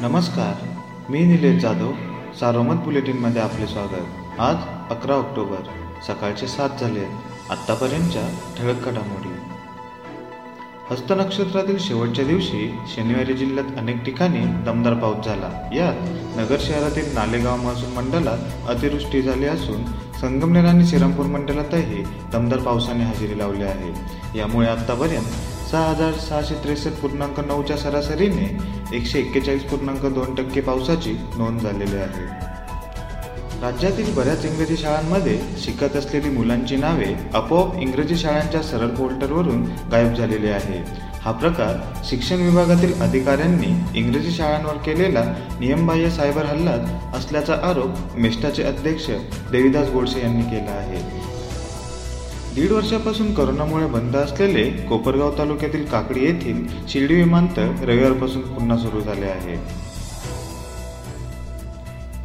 नमस्कार मी निलेश जाधव सारोमत बुलेटिनमध्ये आपले स्वागत. आज अकरा ऑक्टोबर सकाळचे सात झाले आत्तापर्यंतच्या ठळक घडामोडी. हस्त नक्षत्रातील शेवटच्या दिवशी शनिवारी जिल्ह्यात अनेक ठिकाणी दमदार पाऊस झाला. यात नगर शहरातील नालेगाव महसूल मंडळात अतिवृष्टी झाली असून संगमनेर आणि श्रीरामपूर मंडळातही दमदार पावसाने हजेरी लावली आहे. यामुळे आत्तापर्यंत सहा हजार सहाशे त्रेसष्ट पूर्णांक नऊच्या सरासरीने एकशे एक्केचाळीस पूर्णांक दोन टक्के पावसाची नोंद झालेली आहे. राज्यातील बऱ्याच इंग्रजी शाळांमध्ये शिकत असलेली मुलांची नावे आपोआप इंग्रजी शाळांच्या सरळ पोर्टलवरून गायब झालेली आहे. हा प्रकार शिक्षण विभागातील अधिकाऱ्यांनी इंग्रजी शाळांवर केलेला नियमबाह्य सायबर हल्ला असल्याचा आरोप मेस्टाचे अध्यक्ष देविदास गोडसे यांनी केला आहे. दीड वर्षापासून करोनामुळे बंद असलेले कोपरगाव तालुक्यातील काकडी येथील शिर्डी विमानतळ रविवारपासून पुन्हा सुरू झाले आहे.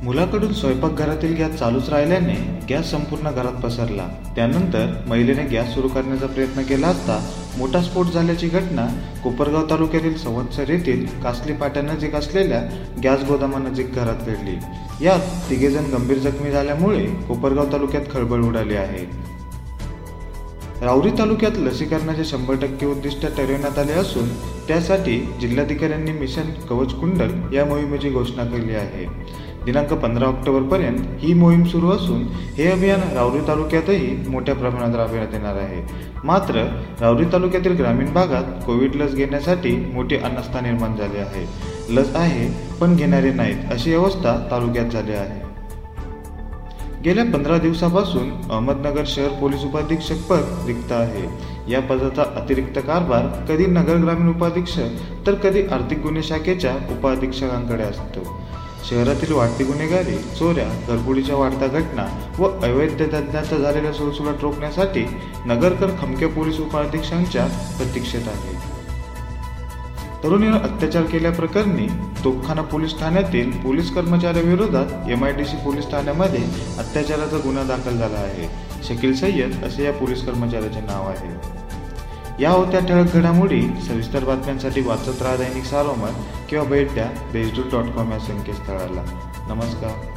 मुलाकडून स्वयंपाकघरातील गॅस चालूच राहिल्याने गॅस संपूर्ण घरात पसरला. त्यानंतर महिलेने गॅस सुरू करण्याचा प्रयत्न केला असता मोठा स्फोट झाल्याची घटना कोपरगाव तालुक्यातील संवत्सर येथील कासली पाट्यानजीक असलेल्या गॅस गोदामानजीक घरात घडली यात तिघेजण गंभीर जखमी झाल्यामुळे कोपरगाव तालुक्यात खळबळ उडाली आहे. राऊरी तालुक्यात लसीकरणाचे शंभर टक्के उद्दिष्ट ठरविण्यात आले असून त्यासाठी जिल्हाधिकाऱ्यांनी मिशन कवच कुंडल या मोहिमेची घोषणा केली आहे. दिनांक पंधरा ऑक्टोबरपर्यंत ही मोहीम सुरू असून हे अभियान राऊरी तालुक्यातही मोठ्या प्रमाणात राबविण्यात येणार आहे. मात्र राऊरी तालुक्यातील ग्रामीण भागात कोविड लस घेण्यासाठी मोठी अनास्था निर्माण झाली आहे. लस आहे पण घेणारे नाहीत अशी अवस्था तालुक्यात झाली आहे. गेल्या पंधरा दिवसापासून अहमदनगर शहर पोलीस उपाधीक्षक पद रिक्त आहे. या पदाचा अतिरिक्त कारभार कधी नगर ग्रामीण उपाधीक्षक तर कधी आर्थिक गुन्हे शाखेच्या उपाधीक्षकांकडे असतो. शहरातील वाढती गुन्हेगारी चोऱ्या घरगुडीच्या वाढत्या घटना व अवैध धंद्याचा झालेल्या सुळसुळाट रोखण्यासाठी नगरकर खमके पोलीस उपाधीक्षकांच्या प्रतीक्षेत आहे. तरुणीवर अत्याचार केल्याप्रकरणी तोपखाना पोलीस ठाण्यातील police कर्मचाऱ्याविरोधात M I D C police ठाण्यामध्ये अत्याचाराचा गुन्हा दाखल झाला आहे. शकील सय्यद असे या पोलीस कर्मचाऱ्याचे नाव आहे. या होत्या ठळक घडामोडी सविस्तर बातम्यांसाठी वाचत राहा दैनिक सारोमत किंवा भेट द्या बेजडूल डॉट कॉम या संकेतस्थळाला. नमस्कार.